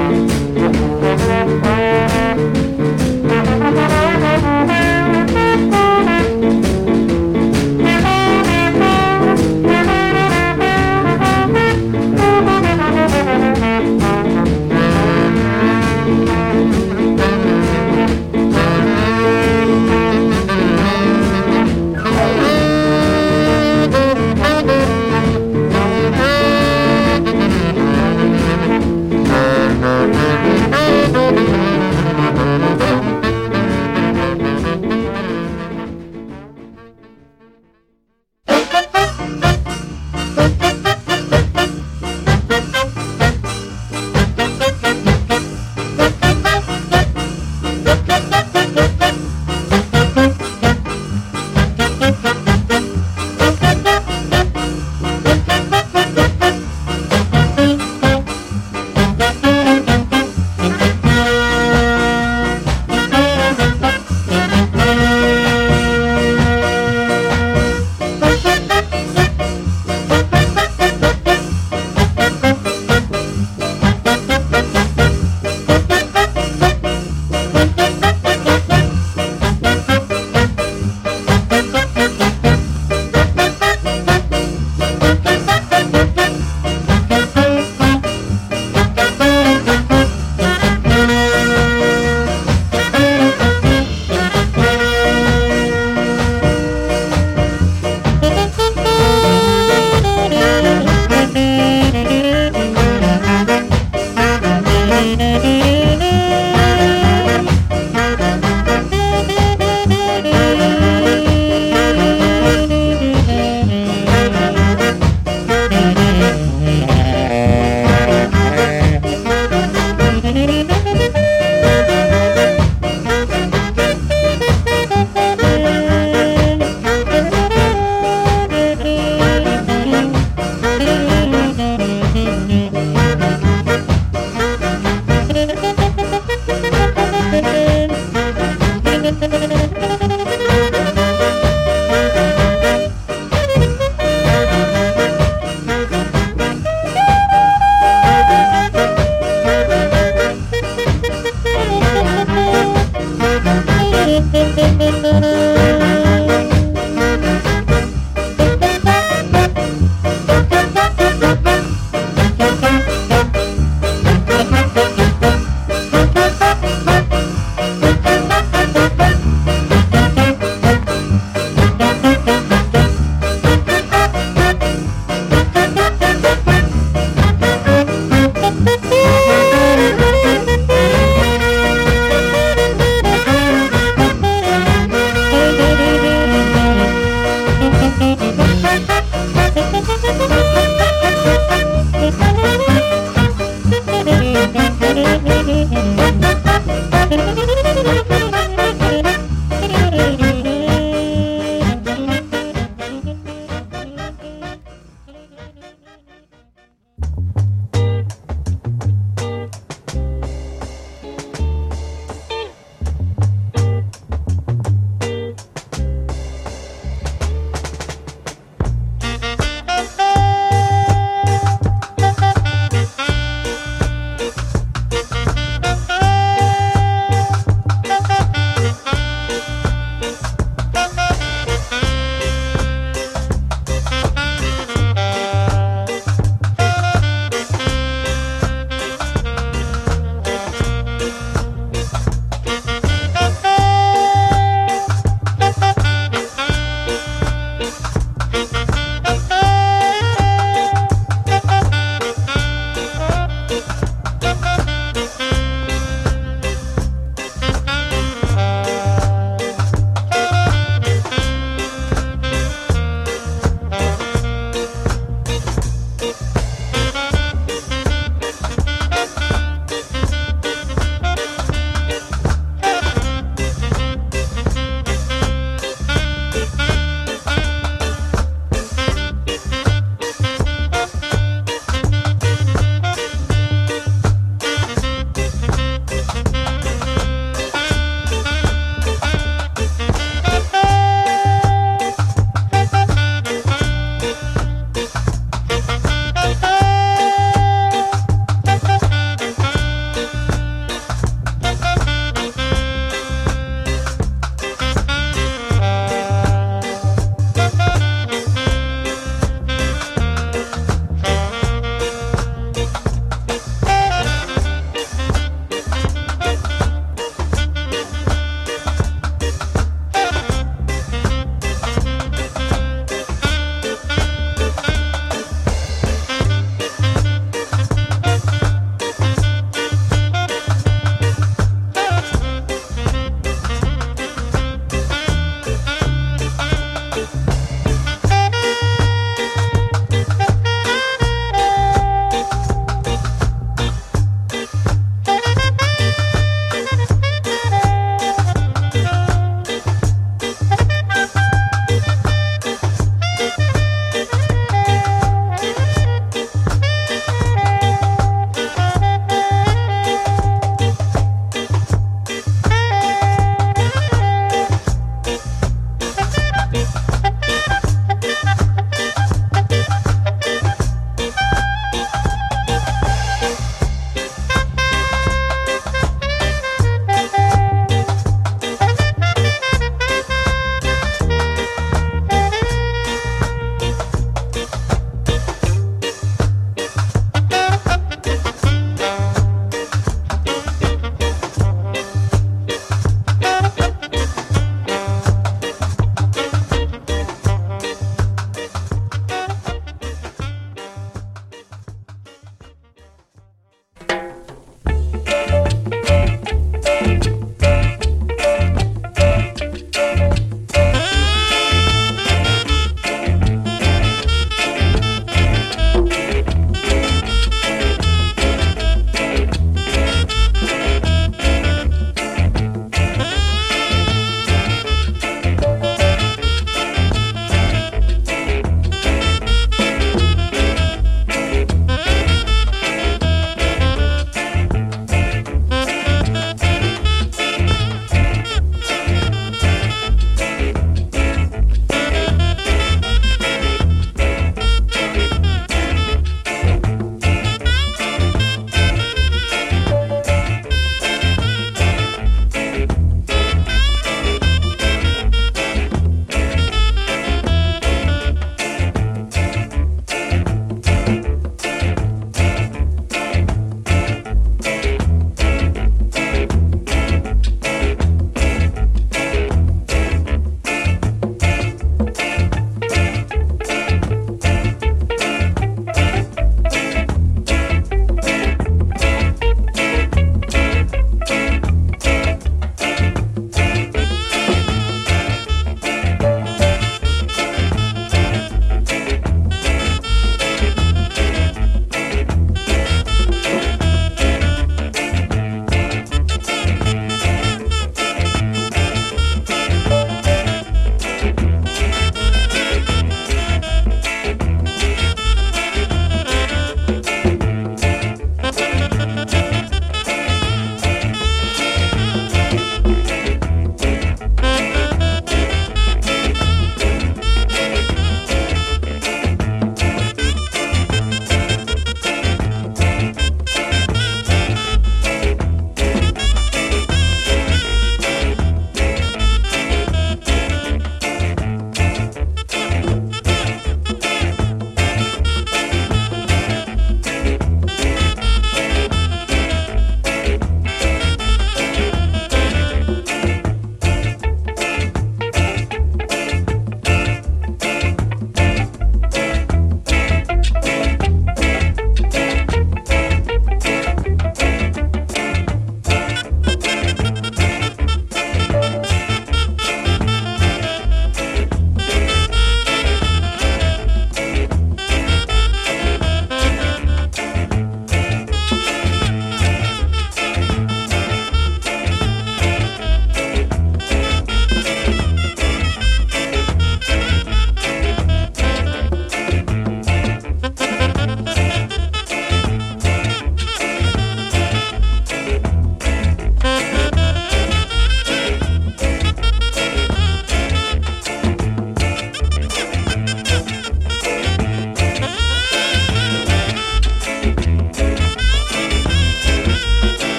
Thank you.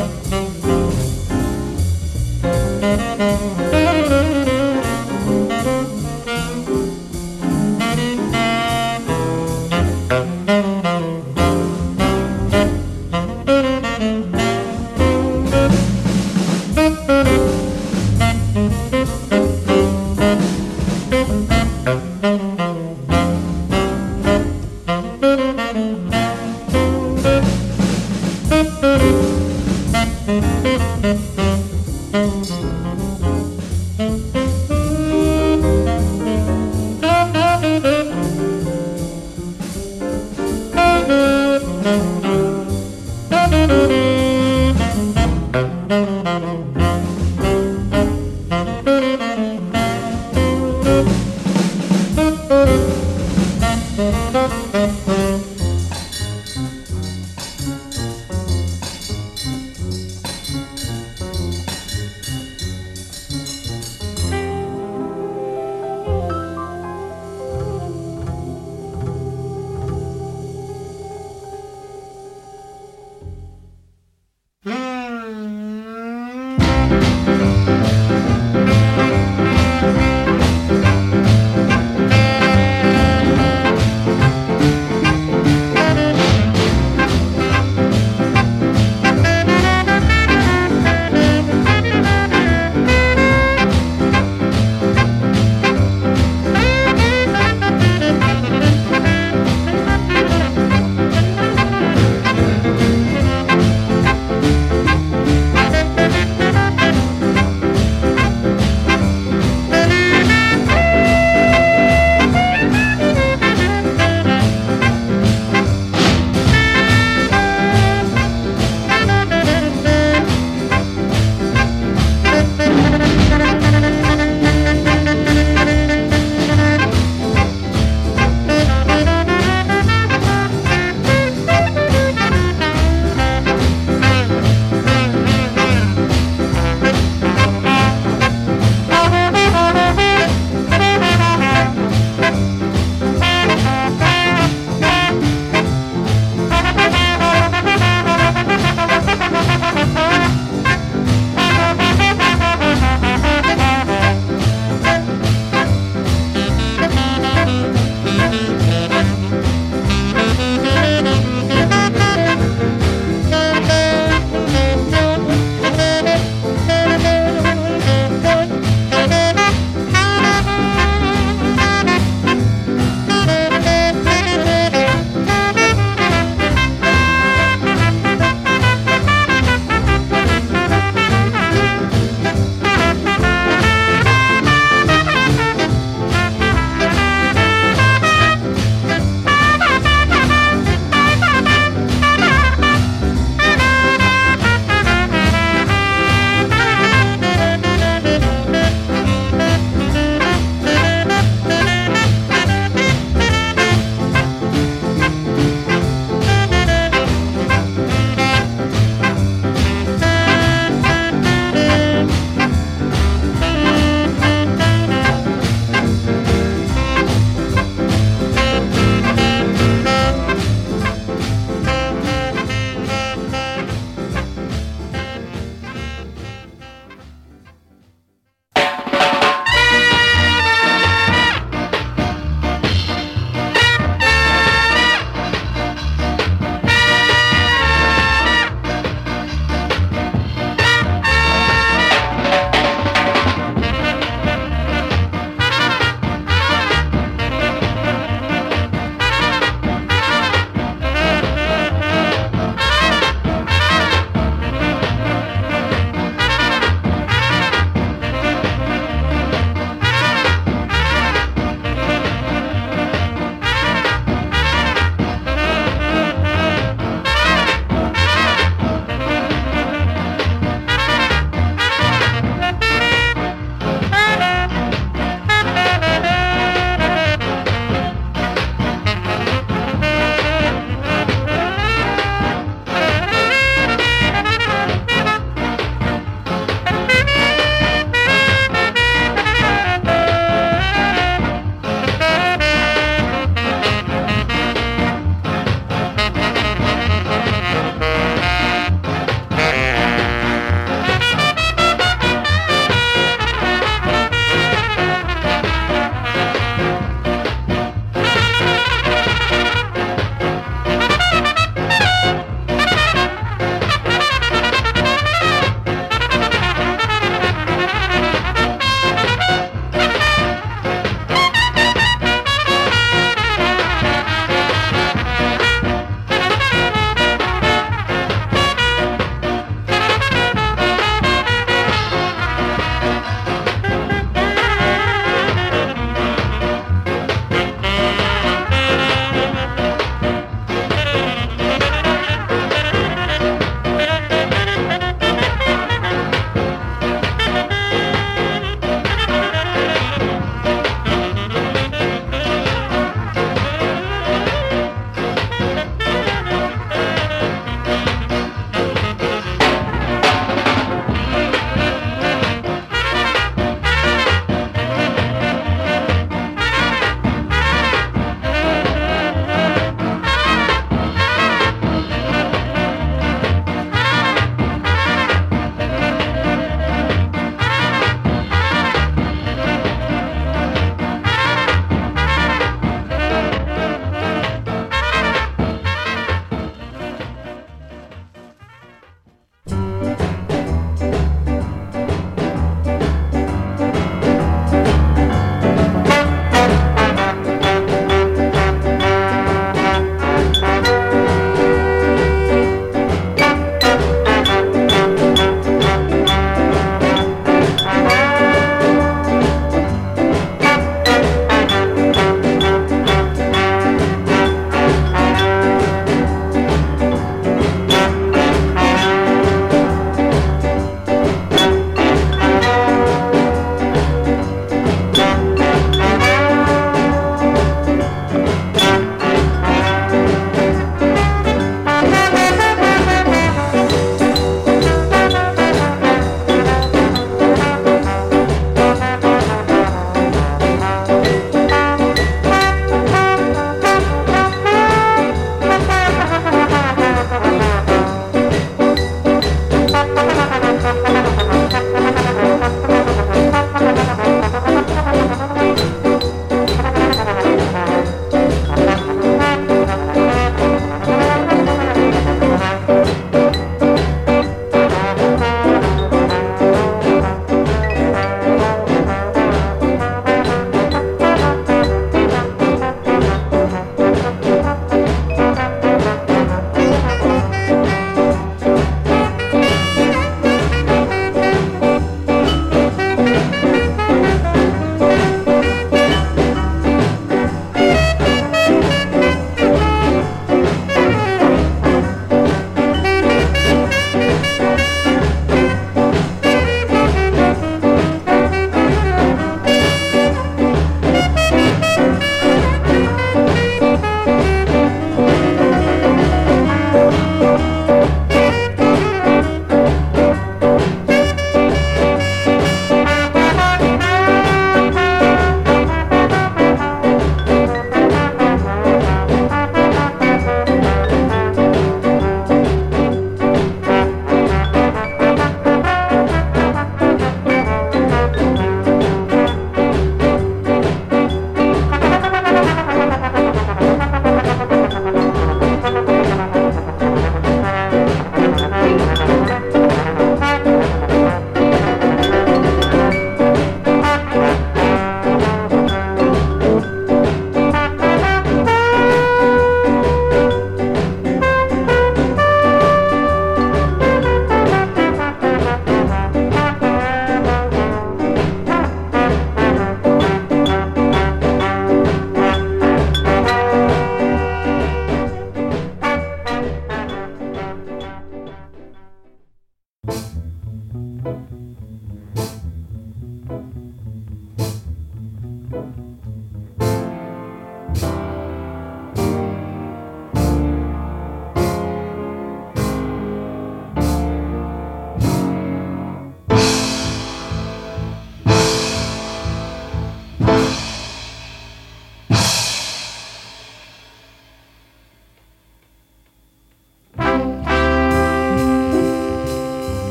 Thank